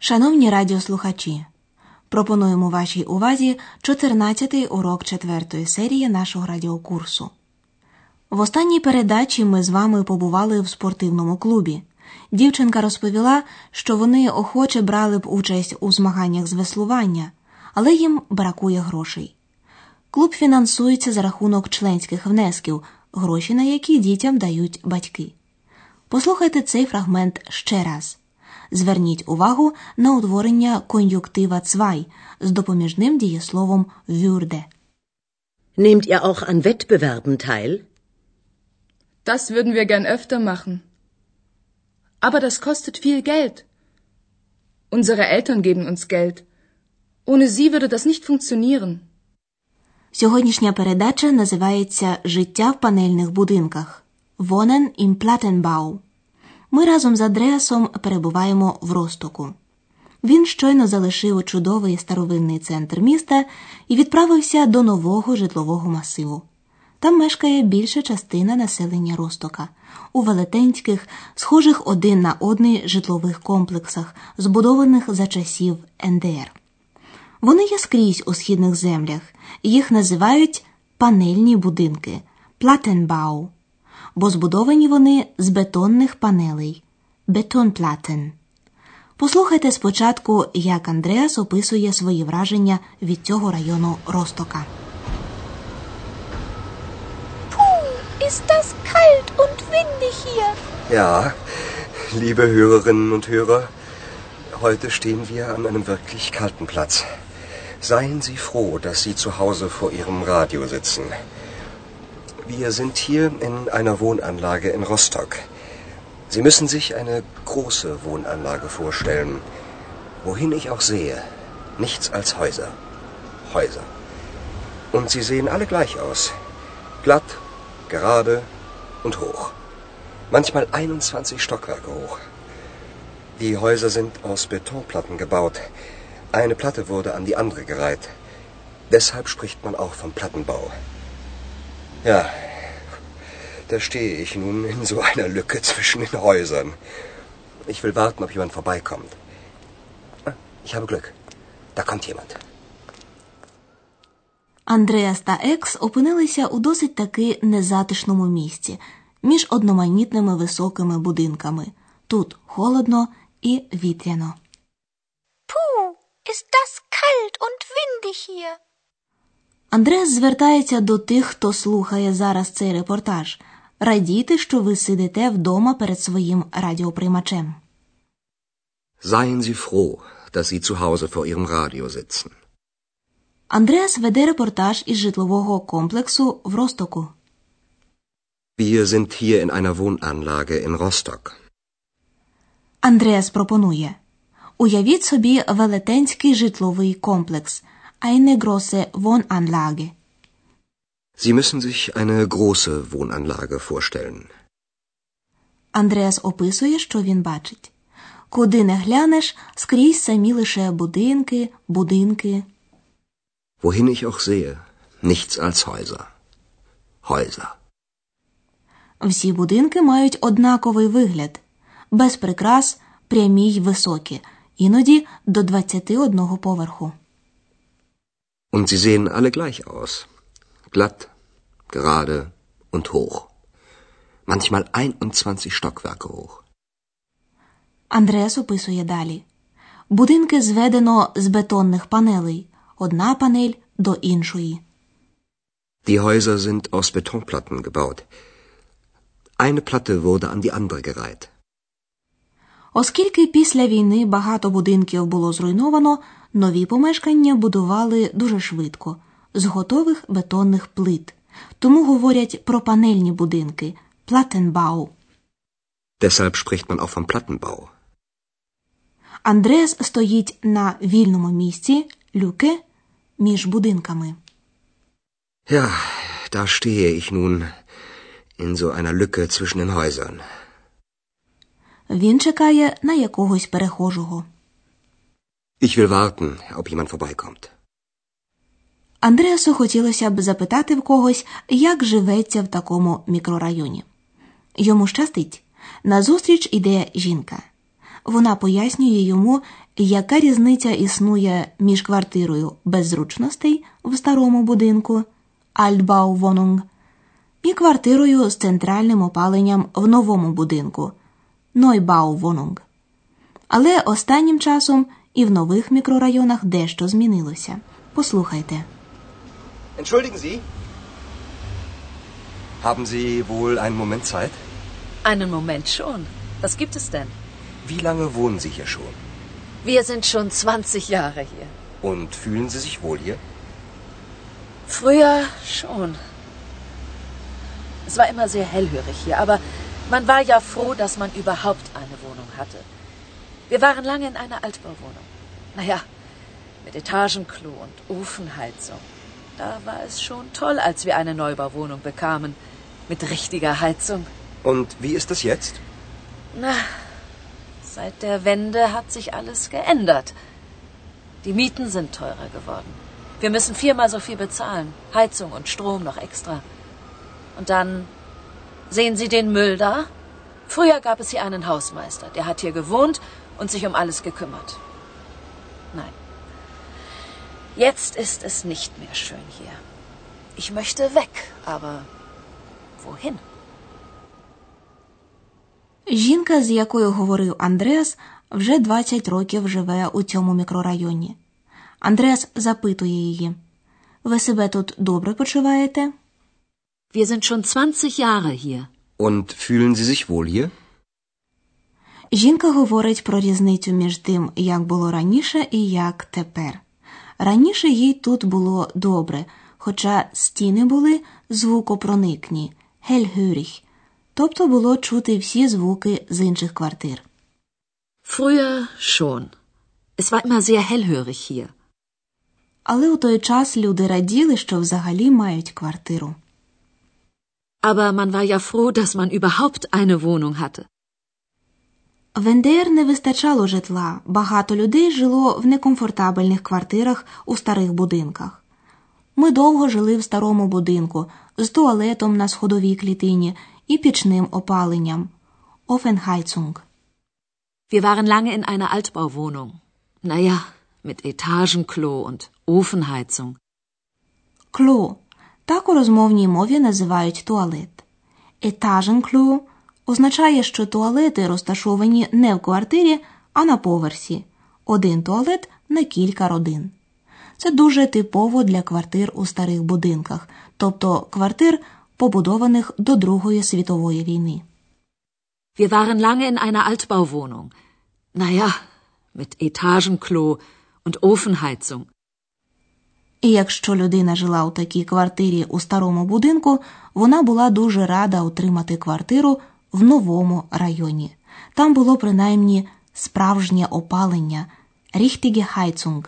Шановні радіослухачі, пропонуємо вашій увазі 14-й урок 4-ї серії нашого радіокурсу. В останній передачі ми з вами побували в спортивному клубі. Дівчинка розповіла, що вони охоче брали б участь у змаганнях з веслування, але їм бракує грошей. Клуб фінансується за рахунок членських внесків, гроші на які дітям дають батьки. Послухайте цей фрагмент ще раз. Зверніть увагу на утворення кон'юктива цвай з допоміжним дієсловом würde. Nehmt ihr auch an Wettbewerben teil? Das würden wir gern öfter machen. Aber das kostet viel Geld. Unsere Eltern geben uns Geld. Ohne sie würde das nicht funktionieren. Сьогоднішня передача називається Життя в панельних будинках Wohnen im Plattenbau. Ми разом з Андреасом перебуваємо в Ростоку. Він щойно залишив чудовий старовинний центр міста і відправився до нового житлового масиву. Там мешкає більша частина населення Ростока у велетенських, схожих один на одний житлових комплексах, збудованих за часів НДР. Вони є скрізь у східних землях, їх називають панельні будинки платенбау, бо збудовані вони з бетонних панелей бетонплатен. Послухайте спочатку, як Андреас описує свої враження від цього району Ростока. Puh, ist das kalt und windig hier. Ja, liebe Hörerinnen und Hörer, heute stehen wir an einem wirklich kalten Platz. Seien Sie froh, dass Sie zu Hause vor Ihrem Radio sitzen. Wir sind hier in einer Wohnanlage in Rostock. Sie müssen sich eine große Wohnanlage vorstellen. Wohin ich auch sehe, nichts als Häuser. Häuser. Und sie sehen alle gleich aus. Glatt, gerade und hoch. Manchmal 21 Stockwerke hoch. Die Häuser sind aus Betonplatten gebaut. Eine Platte wurde an die andere gereiht. Deshalb spricht man auch vom Plattenbau. Ja, da stehe ich nun in so einer Lücke zwischen den Häusern. Ich will warten, ob jemand vorbeikommt. Ah, Ich habe Glück. Da kommt jemand. Андреас та Екс опинилися у досить таки незатишному місці між одноманітними високими будинками. Тут холодно і вітряно. Puh, ist das kalt und windig hier. Андреас звертається до тих, хто слухає зараз цей репортаж. Радійте, що ви сидите вдома перед своїм радіоприймачем. Seien Sie froh, dass Sie zu Hause vor Ihrem Radio sitzen. Андреас веде репортаж із житлового комплексу в Ростоку. Wir sind hier in einer Wohnanlage in Rostock. Андреас пропонує Уявіть собі велетенський житловий комплекс eine große Wohnanlage. Sie müssen sich eine große Wohnanlage vorstellen. Андреас описує, що він бачить. Куди не глянеш, скрізь самі лише будинки, будинки. Wohin ich auch sehe, nichts als Häuser. Häuser. Всі будинки мають однаковий вигляд, без прикрас, прямі й високі, іноді до 21 поверху. Und sie sehen alle gleich aus. Glatt, gerade und hoch. Manchmal 21 Stockwerke hoch. Андреас описує далі. Будинки зведено з бетонних панелей, одна панель до іншої. Die Häuser sind aus Betonplatten gebaut. Eine Platte wurde an die andere gereiht. Оскільки після війни багато будинків було зруйновано, нові помешкання будували дуже швидко, з готових бетонних плит. Тому говорять про панельні будинки Платенбау. Deshalb spricht man auch vom Plattenbau. Андреас стоїть на вільному місці люке між будинками. Ja, da stehe ich nun in so einer Lücke zwischen den Häusern. Він чекає на якогось перехожого. Ich will warten, ob jemand vorbeikommt. Андреасу хотілося б запитати в когось, як живеться в такому мікрорайоні. Йому щастить. Назустріч іде жінка. Вона пояснює йому, яка різниця існує між квартирою без зручностей в старому будинку Altbauwohnung і квартирою з центральним опаленням в новому будинку Neubauwohnung. Але останнім часом і в нових мікрорайонах дещо змінилося. Послухайте. Entschuldigen Sie. Haben Sie wohl einen Moment Zeit? Einen Moment schon. Was gibt es denn? Wie lange wohnen Sie hier schon? Wir sind schon 20 Jahre hier. Und fühlen Sie sich wohl hier? Früher schon. Es war immer sehr hellhörig hier, aber man war ja froh, dass man überhaupt eine Wohnung hatte. Wir waren lange in einer Altbauwohnung. Naja, mit Etagenklo und Ofenheizung. Da war es schon toll, als wir eine Neubauwohnung bekamen. Mit richtiger Heizung. Und wie ist das jetzt? Na, seit der Wende hat sich alles geändert. Die Mieten sind teurer geworden. Wir müssen viermal so viel bezahlen. Heizung und Strom noch extra. Und dann sehen Sie den Müll da? Früher gab es hier einen Hausmeister, der hat hier gewohnt und sich um alles gekümmert. Nein. Jetzt ist es nicht mehr schön hier. Ich möchte weg, aber wohin? Жінка, з якою говорив Андреас, вже 20 років живе у цьому мікрорайоні. Андреас запитує її: Ви себе тут добре почуваєте? Wir sind schon 20 Jahre hier. Und fühlen Sie sich wohl hier? Жінка говорить про різницю між тим, як було раніше і як тепер. Раніше їй тут було добре, хоча стіни були звукопроникні, hellhörig, тобто було чути всі звуки з інших квартир. Früher schon. Es war immer sehr hellhörig hier. Але у той час люди раділи, що взагалі мають квартиру. Aber man war ja froh, dass man überhaupt eine Wohnung hatte. В НДР не вистачало житла. Багато людей жило в некомфортабельних квартирах у старих будинках. Ми довго жили в старому будинку з туалетом на сходовій клітині і пічним опаленням. Offenheizung. Wir waren lange in einer Altbauwohnung. Naja, mit Etagenklo und Ofenheizung. Кло. Так у розмовній мові називають туалет. Етаженкло означає, що туалети розташовані не в квартирі, а на поверсі. Один туалет на кілька родин. Це дуже типово для квартир у старих будинках, тобто квартир, побудованих до Другої світової війни. Wir waren lange in einer Altbauwohnung. Naja, mit Etagenklo und Ofenheizung. І якщо людина жила у такій квартирі у старому будинку, вона була дуже рада отримати квартиру в новому районі. Там було принаймні справжнє опалення, richtige Heizung.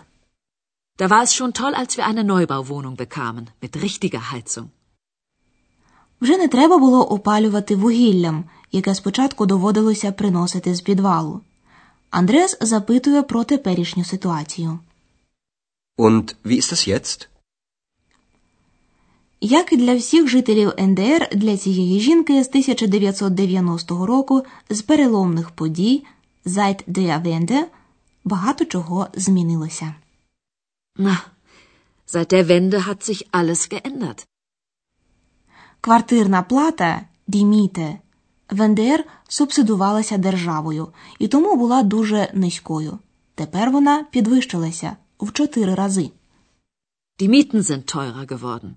Da war es schon toll, als wir eine Neubauwohnung bekamen, mit richtiger Heizung. Вже не треба було опалювати вугіллям, яке спочатку доводилося приносити з підвалу. Андрес запитує про теперішню ситуацію. Und wie ist das jetzt? Як і для всіх жителів НДР, для цієї жінки з 1990 року з переломних подій Seit der Wende багато чого змінилося. Na, seit der Wende hat sich alles geändert. Квартирна плата Діміте в НДР субсидувалася державою і тому була дуже низькою. Тепер вона підвищилася в чотири рази. Die Mieten sind teurer geworden.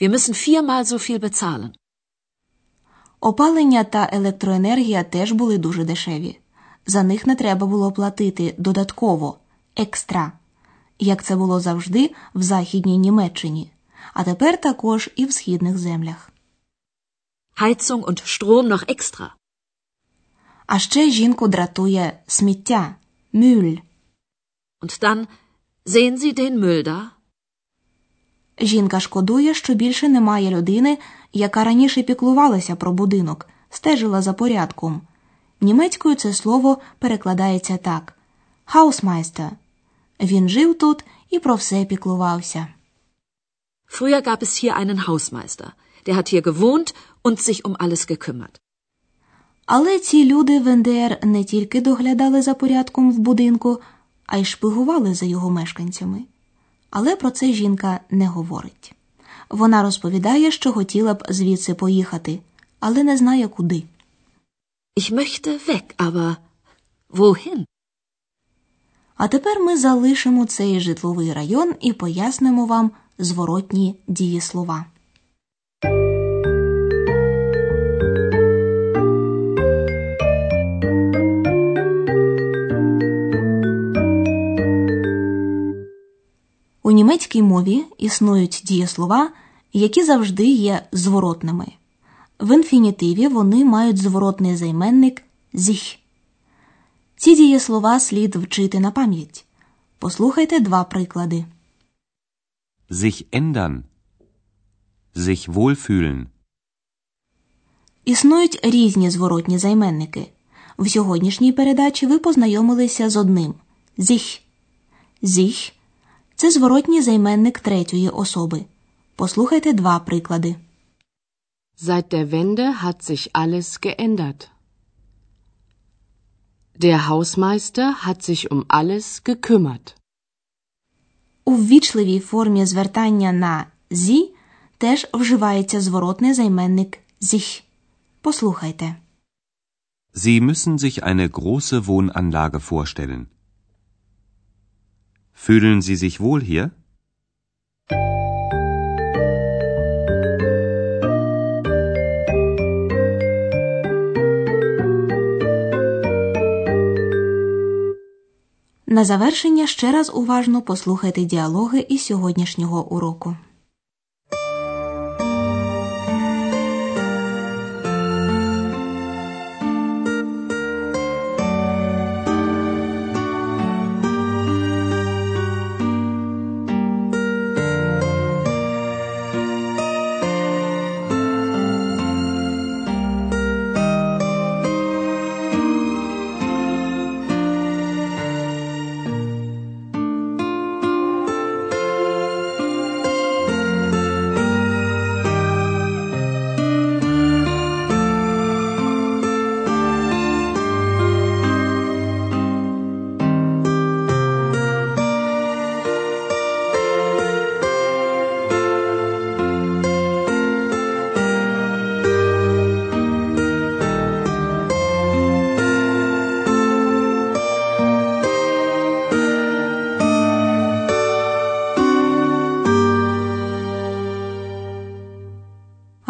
Wir müssen viermal so viel bezahlen. Опалення та електроенергія теж були дуже дешеві. За них не треба було платити додатково екстра, як це було завжди в Західній Німеччині, а тепер також і в східних землях. Heizung und Strom noch extra. А ще жінку дратує сміття мюль. Und dann sehen Sie den Müll da? Жінка шкодує, що більше немає людини, яка раніше піклувалася про будинок, стежила за порядком. Німецькою це слово перекладається так: Hausmeister. Він жив тут і про все піклувався. Früher gab es hier einen Hausmeister. Der hat hier gewohnt und sich um alles gekümmert. Але ці люди в НДР не тільки доглядали за порядком в будинку, а й шпигували за його мешканцями. Але про це жінка не говорить. Вона розповідає, що хотіла б звідси поїхати, але не знає куди. Ich möchte weg, aber wohin? А тепер ми залишимо цей житловий район і пояснимо вам зворотні дієслова. Німецькій мові існують дієслова, які завжди є зворотними. В інфінітиві вони мають зворотний займенник «sich». Ці дієслова слід вчити на пам'ять. Послухайте два приклади. Sich ändern. Sich wohlfühlen. Існують різні зворотні займенники. В сьогоднішній передачі ви познайомилися з одним «sich». «Sich» – це зворотній займенник третьої особи. Послухайте два приклади. Seit der Wende hat sich alles geändert. Der Hausmeister hat sich um alles gekümmert. У ввічливій формі звертання на «зі» теж вживається зворотний займенник «sich». Послухайте. Sie müssen sich eine große Wohnanlage vorstellen. Fühlen Sie sich wohl hier? На завершення ще раз уважно послухайте діалоги із сьогоднішнього уроку.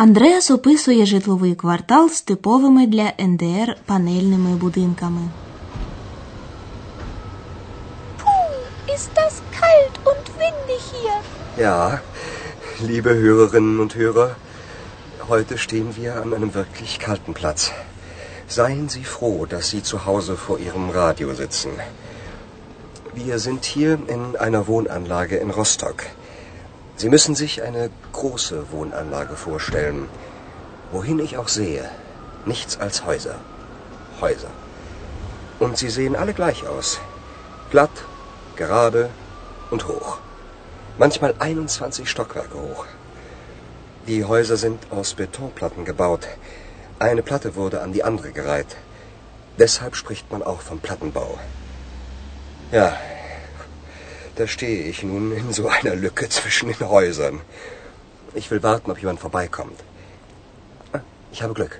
Андреас описує житловий квартал з типовими для НДР панельними будинками. Puh, ist das kalt und windig hier. Ja, liebe Hörerinnen und Hörer, heute stehen wir an einem wirklich kalten Platz. Seien Sie froh, dass Sie zu Hause vor Ihrem Radio sitzen. Wir sind hier in einer Wohnanlage in Rostock. Sie müssen sich eine große Wohnanlage vorstellen. Wohin ich auch sehe, nichts als Häuser. Häuser. Und sie sehen alle gleich aus. Glatt, gerade und hoch. Manchmal 21 Stockwerke hoch. Die Häuser sind aus Betonplatten gebaut. Eine Platte wurde an die andere gereiht. Deshalb spricht man auch vom Plattenbau. Ja, da stehe ich nun in so einer Lücke zwischen den Häusern. Ich will warten, ob jemand vorbeikommt. Ah, Ich habe Glück.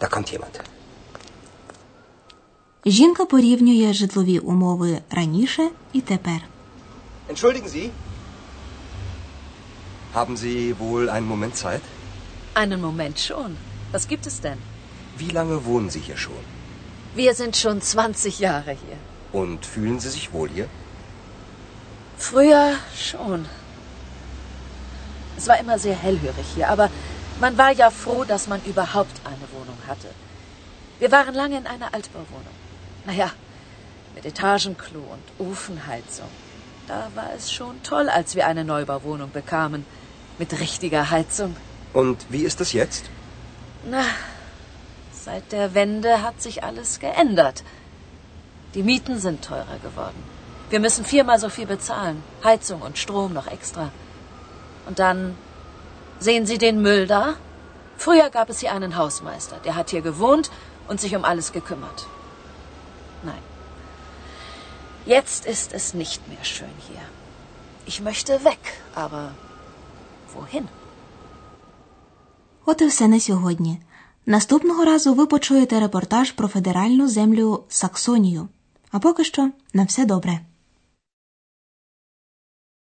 Da kommt jemand. Жінка порівнює житлові умови раніше і тепер. Entschuldigen Sie. Haben Sie wohl einen Moment Zeit? Einen Moment schon. Was gibt es denn? Wie lange wohnen Sie hier schon? Wir sind schon 20 Jahre hier. Und fühlen Sie sich wohl hier? Früher schon. Es war immer sehr hellhörig hier, aber man war ja froh, dass man überhaupt eine Wohnung hatte. Wir waren lange in einer Altbauwohnung. Naja, mit Etagenklo und Ofenheizung. Da war es schon toll, als wir eine Neubauwohnung bekamen. Mit richtiger Heizung. Und wie ist es jetzt? Na, seit der Wende hat sich alles geändert. Die Mieten sind teurer geworden. Wir müssen viermal so viel bezahlen. Heizung und Strom noch extra. Und dann sehen Sie den Müll da? Früher gab es hier einen Hausmeister, der hat hier gewohnt und sich um alles gekümmert. Nein. Jetzt ist es nicht mehr schön hier. Ich möchte weg, aber wohin? От і все на сьогодні. Наступного разу ви почуєте репортаж про федеральну землю Саксонію. А поки що на все добре.